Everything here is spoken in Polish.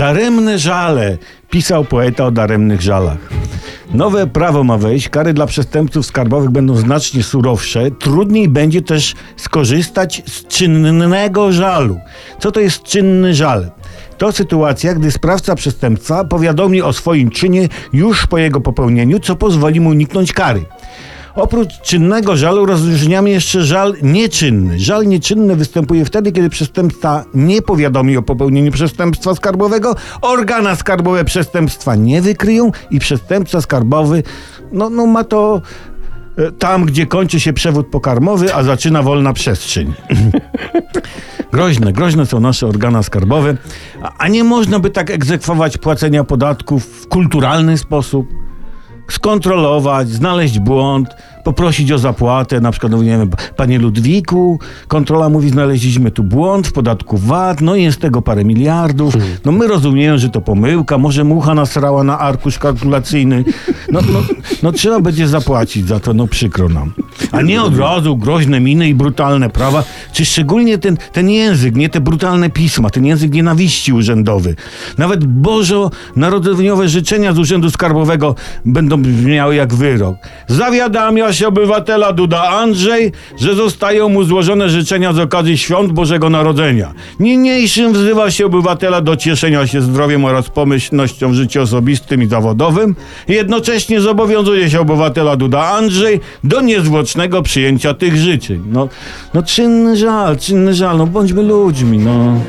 Daremne żale, pisał poeta o daremnych żalach. Nowe prawo ma wejść, kary dla przestępców skarbowych będą znacznie surowsze, trudniej będzie też skorzystać z czynnego żalu. Co to jest czynny żal? To sytuacja, gdy sprawca przestępca powiadomi o swoim czynie już po jego popełnieniu, co pozwoli mu uniknąć kary. Oprócz czynnego żalu rozróżniamy jeszcze żal nieczynny. Żal nieczynny występuje wtedy, kiedy przestępca nie powiadomi o popełnieniu przestępstwa skarbowego, organa skarbowe przestępstwa nie wykryją i przestępca skarbowy no, no ma to e, tam, gdzie kończy się przewód pokarmowy, a zaczyna wolna przestrzeń. groźne, groźne są nasze organa skarbowe, a- a nie można by tak egzekwować płacenia podatków w kulturalny sposób skontrolować, znaleźć błąd, poprosić o zapłatę, na przykład, no nie wiem, panie Ludwiku, kontrola mówi, znaleźliśmy tu błąd w podatku VAT, no i jest tego parę miliardów, no my rozumiemy, że to pomyłka, może mucha nasrała na arkusz kalkulacyjny, no, no, no trzeba będzie zapłacić za to, no przykro nam. A nie od razu groźne miny i brutalne prawa, czy szczególnie ten, ten język, nie te brutalne pisma, ten język nienawiści urzędowy. Nawet bożo-narodowniowe życzenia z Urzędu Skarbowego będą brzmiały jak wyrok. Zawiadamia się obywatela Duda Andrzej, że zostają mu złożone życzenia z okazji świąt Bożego Narodzenia. Niniejszym wzywa się obywatela do cieszenia się zdrowiem oraz pomyślnością w życiu osobistym i zawodowym. Jednocześnie zobowiązuje się obywatela Duda Andrzej do niezwłocznego przyjęcia tych życzeń. No, no czynny żal, czynny żal, no bądźmy ludźmi, no.